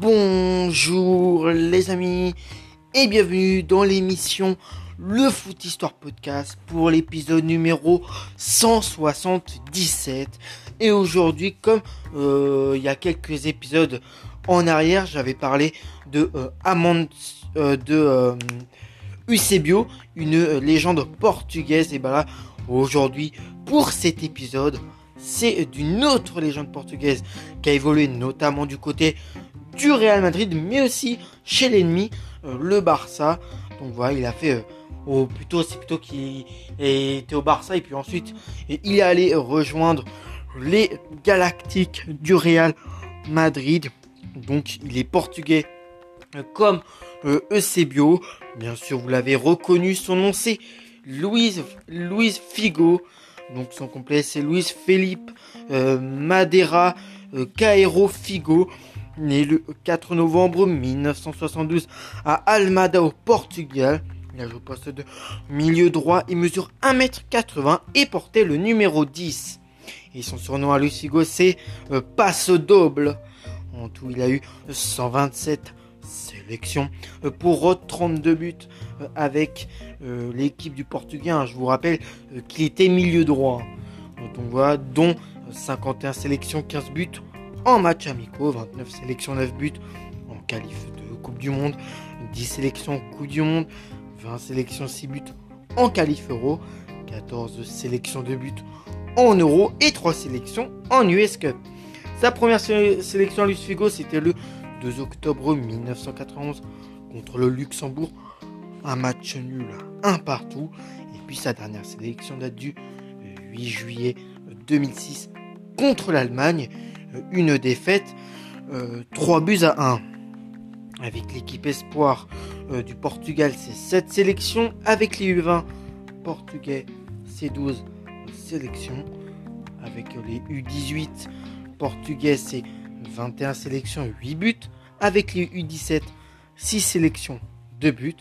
Bonjour les amis et bienvenue dans l'émission Le Foot Histoire Podcast pour l'épisode numéro 177. Et aujourd'hui, comme euh, il y a quelques épisodes en arrière, j'avais parlé de euh, euh, de Eusebio, une légende portugaise. Et ben là, aujourd'hui, pour cet épisode, c'est d'une autre légende portugaise qui a évolué notamment du côté du Real Madrid, mais aussi chez l'ennemi, euh, le Barça. Donc voilà, il a fait, euh, plutôt, c'est plutôt qu'il était au Barça et puis ensuite il est allé rejoindre les Galactiques du Real Madrid. Donc il est portugais euh, comme Eusebio. Bien sûr, vous l'avez reconnu, son nom c'est Luis, Luis Figo. Donc son complet c'est Luis Felipe Madeira Cairo Figo né le 4 novembre 1972 à Almada au Portugal. Il a joué au poste de milieu droit, il mesure 1m80 et portait le numéro 10. Et son surnom à Lucigo c'est euh, Passo Double. En tout, il a eu 127 sélections euh, pour 32 buts euh, avec l'équipe du Portugais. Je vous rappelle qu'il était milieu droit. Donc voilà, dont 51 sélections, 15 buts en match amicaux, 29 sélections, 9 buts en qualif de Coupe du Monde, 10 sélections Coupe du Monde, 20 sélections, 6 buts en qualif Euro, 14 sélections de buts en Euro et 3 sélections en US Cup. Sa première sélection à Luis Figo, c'était le 2 octobre 1991 contre le Luxembourg. Un match nul, un partout. Et puis sa dernière sélection date du 8 juillet 2006 contre l'Allemagne une défaite, 3 euh, buts à 1. Avec l'équipe espoir euh, du Portugal, c'est 7 sélections. Avec les U20 portugais, c'est 12 sélections. Avec les U18 portugais, c'est 21 sélections, 8 buts. Avec les U17, 6 sélections, 2 buts.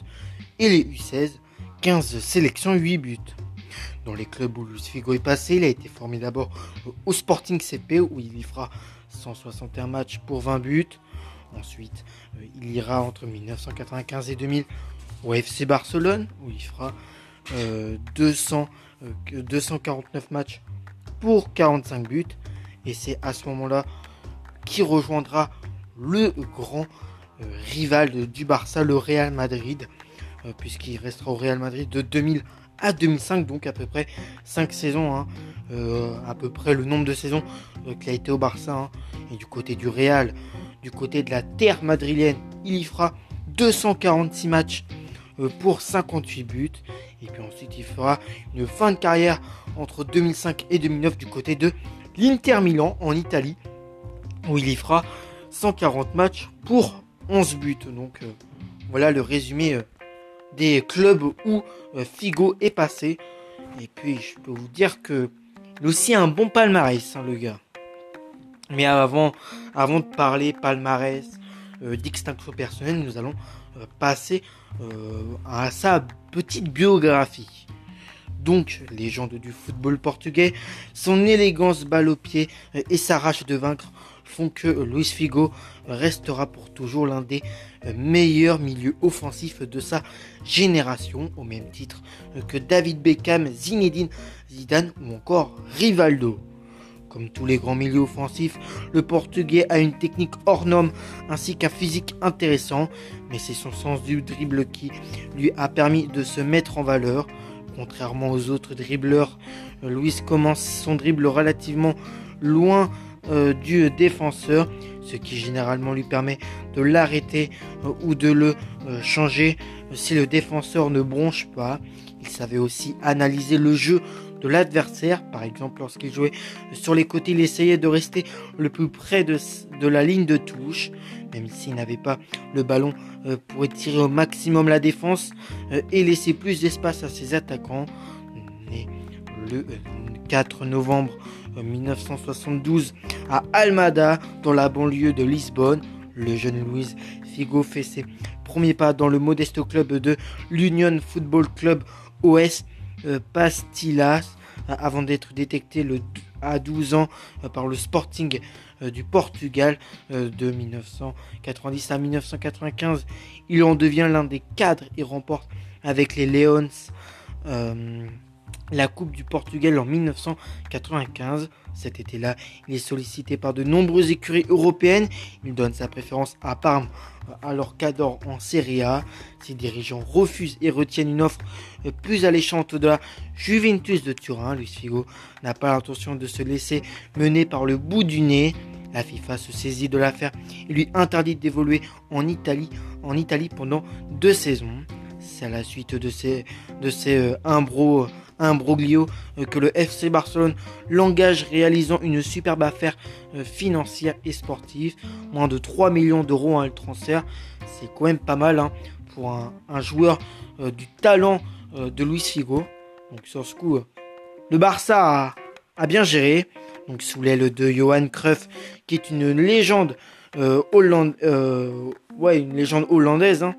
Et les U16, 15 sélections, 8 buts. Dans les clubs où Luis Figo est passé, il a été formé d'abord au Sporting CP où il y fera 161 matchs pour 20 buts. Ensuite, euh, il ira entre 1995 et 2000 au FC Barcelone où il fera 200, euh, 249 euh, matchs pour 45 buts. Et c'est à ce moment-là qu'il rejoindra le grand rival du Barça, le Real Madrid, puisqu'il restera au Real Madrid de 2000 à 2005, donc à peu près 5 saisons, hein. euh, à peu près le nombre de saisons euh, qu'il a été au Barça. Hein. Et du côté du Real, du côté de la terre madrilène, il y fera 246 matchs euh, pour 58 buts. Et puis ensuite, il fera une fin de carrière entre 2005 et 2009 du côté de l'Inter Milan en Italie, où il y fera 140 matchs pour 11 buts. Donc voilà le résumé des clubs où euh, Figo est passé. Et puis, je peux vous dire que il aussi un bon palmarès, hein, le gars. Mais avant, avant de parler palmarès, euh, d'extinction personnelle, nous allons euh, passer à sa petite biographie. Donc, légende du football portugais, son élégance balle au pied et sa rage de vaincre font que Luis Figo restera pour toujours l'un des meilleurs milieux offensifs de sa génération, au même titre que David Beckham, Zinedine Zidane ou encore Rivaldo. Comme tous les grands milieux offensifs, le Portugais a une technique hors norme ainsi qu'un physique intéressant, mais c'est son sens du dribble qui lui a permis de se mettre en valeur. Contrairement aux autres dribbleurs, Luis commence son dribble relativement loin euh, du défenseur, ce qui généralement lui permet de l'arrêter euh, ou de le euh, changer si le défenseur ne bronche pas. Il savait aussi analyser le jeu de l'adversaire. Par exemple, lorsqu'il jouait sur les côtés, il essayait de rester le plus près de, la ligne de touche, même s'il n'avait pas le ballon pour étirer au maximum la défense et laisser plus d'espace à ses attaquants. le 4 novembre 1972 à Almada, dans la banlieue de Lisbonne. Le jeune Luis Figo fait ses premiers pas dans le modeste club de l'Union Football Club OS euh, Pastillas avant d'être détecté le à 12 ans par le Sporting du Portugal de 1990 à 1995. Il en devient l'un des cadres et remporte avec les Leons la Coupe du Portugal en 1995. Cet été-là, il est sollicité par de nombreuses écuries européennes. Il donne sa préférence à Parme alors qu'adore en Serie A. Ses dirigeants refusent et retiennent une offre plus alléchante de la Juventus de Turin. Luis Figo n'a pas l'intention de se laisser mener par le bout du nez. La FIFA se saisit de l'affaire et lui interdit d'évoluer en Italie, en Italie pendant deux saisons. C'est à la suite de ces, de ces euh, imbros un broglio euh, que le FC Barcelone l'engage réalisant une superbe affaire euh, financière et sportive. Moins de 3 millions d'euros à le transfert. C'est quand même pas mal hein, pour un, joueur euh, du talent de Luis Figo. Donc sur ce coup, le Barça a, bien géré. Donc sous l'aile de Johan Cruyff, qui est une légende ouais, une légende hollandaise. Hein.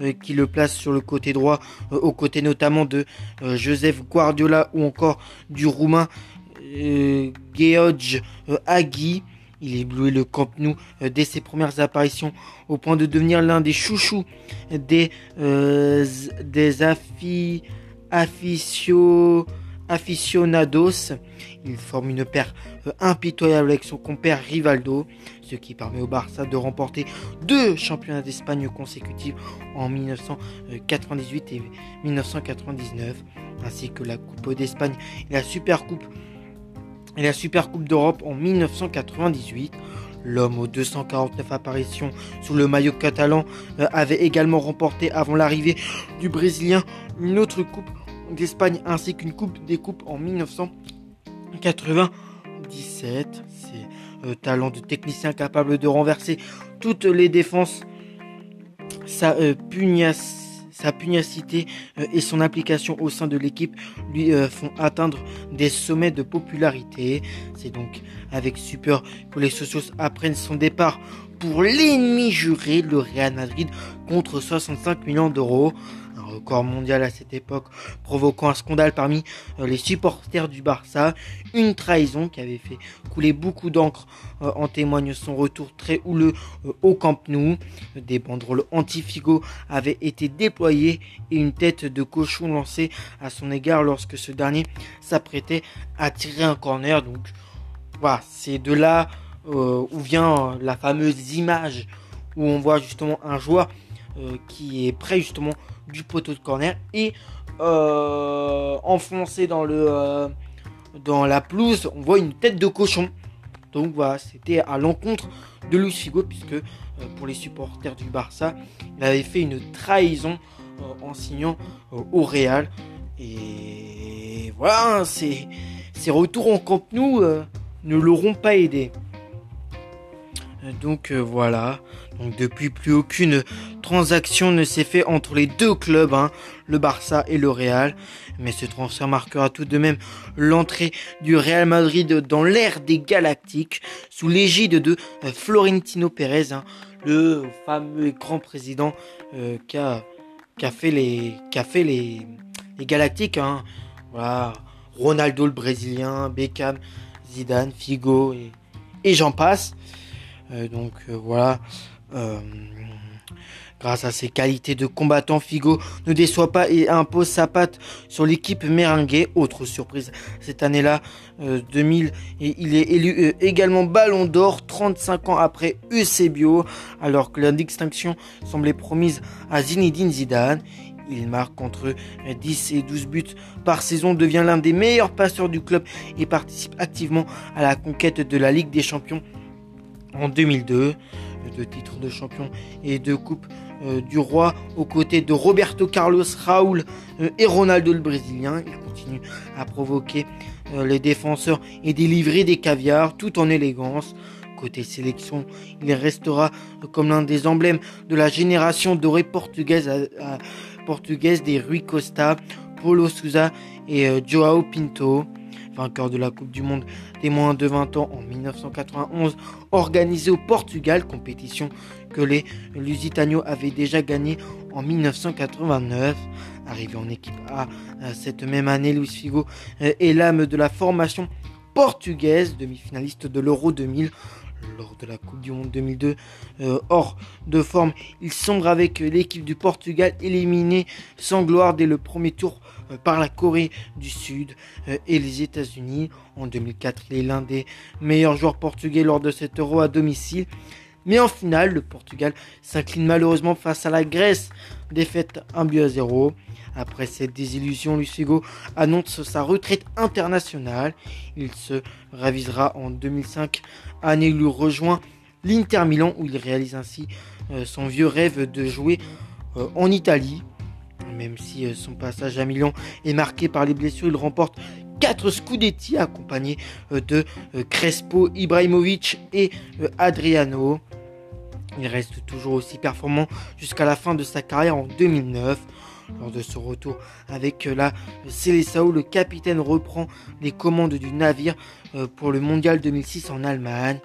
Euh, qui le place sur le côté droit, euh, aux côtés notamment de euh, Joseph Guardiola ou encore du roumain George Agui. Il éblouit le Camp Nou dès ses premières apparitions au point de devenir l'un des chouchous des, des aficionados. Il forme une paire impitoyable avec son compère Rivaldo ce qui permet au Barça de remporter deux championnats d'Espagne consécutifs en 1998 et 1999, ainsi que la Coupe d'Espagne et la Super Coupe et la Super Coupe d'Europe en 1998. L'homme aux 249 apparitions sous le maillot catalan euh, avait également remporté avant l'arrivée du Brésilien une autre Coupe d'Espagne ainsi qu'une Coupe des Coupes en 1997. Euh, talent de technicien capable de renverser toutes les défenses. Sa, euh, pugnacité euh, et son application au sein de l'équipe lui font atteindre des sommets de popularité. C'est donc avec Super que les socios apprennent son départ pour l'ennemi juré, le Real Madrid, contre 65 millions d'euros record mondial à cette époque, provoquant un scandale parmi euh, les supporters du Barça, une trahison qui avait fait couler beaucoup d'encre, euh, en témoigne son retour très houleux euh, au Camp Nou. Des banderoles anti-Figo avaient été déployées et une tête de cochon lancée à son égard lorsque ce dernier s'apprêtait à tirer un corner. Donc voilà, c'est de là où vient la fameuse image où on voit justement un joueur qui est prêt justement du poteau de corner et euh, enfoncé dans le euh, dans la pelouse, on voit une tête de cochon. Donc voilà, c'était à l'encontre de Luis Figo puisque euh, pour les supporters du Barça, il avait fait une trahison en signant au Real. Et voilà, ces, ces retours en Camp Nou ne l'auront pas aidé. Donc voilà. Donc depuis plus aucune transaction ne s'est fait entre les deux clubs, hein, le Barça et le Real. Mais ce transfert marquera tout de même l'entrée du Real Madrid dans l'ère des Galactiques sous l'égide de euh, Florentino Pérez, hein, le fameux grand président euh, qui, a, fait les, Galactiques. Hein. Voilà, Ronaldo le Brésilien, Beckham, Zidane, Figo et, j'en passe. Euh, donc voilà. Euh, grâce à ses qualités de combattant, Figo ne déçoit pas et impose sa patte sur l'équipe merengue. Autre surprise cette année-là, 2000, euh, il est élu euh, également Ballon d'Or 35 ans après Eusebio, alors que la distinction semblait promise à Zinedine Zidane. Il marque entre 10 et 12 buts par saison, devient l'un des meilleurs passeurs du club et participe activement à la conquête de la Ligue des Champions en 2002 de titres de champion et de coupe euh, du roi aux côtés de Roberto Carlos, Raúl euh, et Ronaldo le brésilien. Il continue à provoquer euh, les défenseurs et délivrer des caviars tout en élégance. Côté sélection, il restera comme l'un des emblèmes de la génération dorée portugaise, des Rui Costa, Paulo Souza et Joao Pinto vainqueur de la Coupe du Monde des moins de 20 ans en 1991, organisée au Portugal, compétition que les Lusitanios avaient déjà gagnée en 1989. Arrivé en équipe A cette même année, Luis Figo est l'âme de la formation portugaise, demi-finaliste de l'Euro 2000 lors de la Coupe du Monde 2002. Euh, hors de forme, il sombre avec l'équipe du Portugal éliminée sans gloire dès le premier tour euh, par la Corée du Sud euh, et les États-Unis. En 2004, il est l'un des meilleurs joueurs portugais lors de cet Euro à domicile. Mais en finale, le Portugal s'incline malheureusement face à la Grèce, défaite 1 but à 0. Après cette désillusion, Luis annonce sa retraite internationale. Il se ravisera en 2005, année où il rejoint l'Inter Milan où il réalise ainsi euh, son vieux rêve de jouer euh, en Italie. Même si euh, son passage à Milan est marqué par les blessures, il remporte 4 Scudetti accompagnés de Crespo, Ibrahimovic et Adriano. Il reste toujours aussi performant jusqu'à la fin de sa carrière en 2009. Lors de ce retour avec la Célessao, le capitaine reprend les commandes du navire euh, pour le mondial 2006 en Allemagne.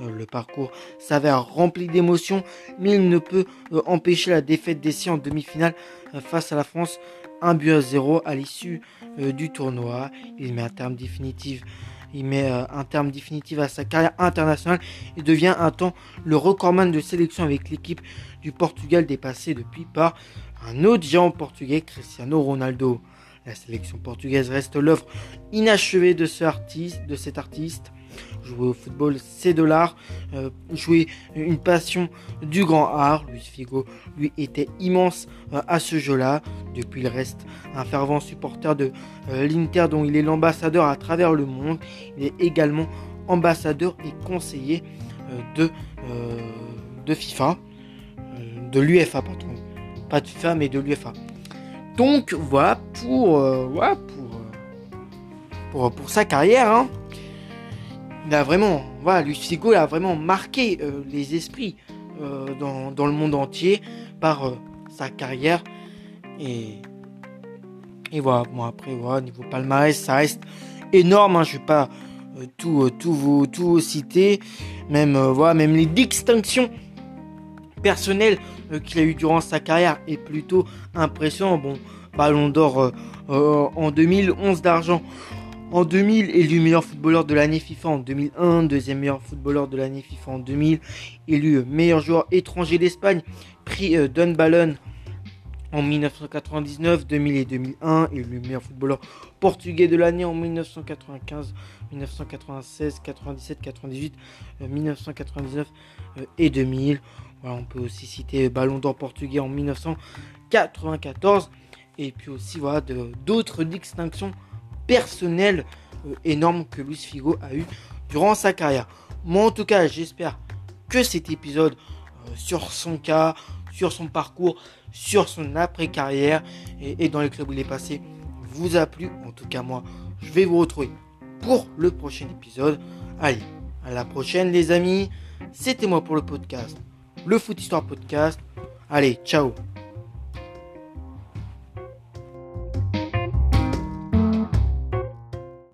Euh, le parcours s'avère rempli d'émotions, mais il ne peut euh, empêcher la défaite des en demi-finale face à la France, un but à zéro à l'issue du tournoi. Il met un terme définitif il met un terme définitif à sa carrière internationale et devient un temps le recordman de sélection avec l'équipe du Portugal dépassé depuis par un autre géant portugais, Cristiano Ronaldo. La sélection portugaise reste l'œuvre inachevée de cet artiste. Jouer au football, c'est de l'art. Euh, jouer une passion du grand art. Luis Figo, lui, était immense euh, à ce jeu-là. Depuis, il reste un fervent supporter de euh, l'Inter, dont il est l'ambassadeur à travers le monde. Il est également ambassadeur et conseiller de, de FIFA, de l'UFA, pardon pas de FIFA mais de l'UFA. Donc voilà pour, voilà, pour, pour, pour, sa carrière. Hein. Il a vraiment, voilà, Luis Figo a vraiment marqué euh, les esprits dans, dans, le monde entier par sa carrière. Et, et voilà, bon après, voilà, niveau palmarès, ça reste énorme. Hein. je vais pas tout, tout, vous, tout citer. Même, voilà, même les distinctions personnelles euh, qu'il a eu durant sa carrière est plutôt impressionnant. Bon, Ballon d'or euh, euh, en 2011 d'argent. En 2000, élu meilleur footballeur de l'année FIFA en 2001, deuxième meilleur footballeur de l'année FIFA en 2000, élu meilleur joueur étranger d'Espagne, prix Dunballon en 1999, 2000 et 2001, élu meilleur footballeur portugais de l'année en 1995, 1996, 97, 98, 1999 et 2000 on peut aussi citer Ballon d'Or portugais en 1994 et puis aussi voilà d'autres distinctions personnelles euh, énormes que Luis Figo a eu durant sa carrière. Moi en tout cas j'espère que cet épisode euh, sur son cas, sur son parcours, sur son après-carrière et, et dans les clubs où il est passé vous a plu. En tout cas moi je vais vous retrouver pour le prochain épisode. Allez, à la prochaine les amis. C'était moi pour le podcast le Foot Histoire Podcast. Allez, ciao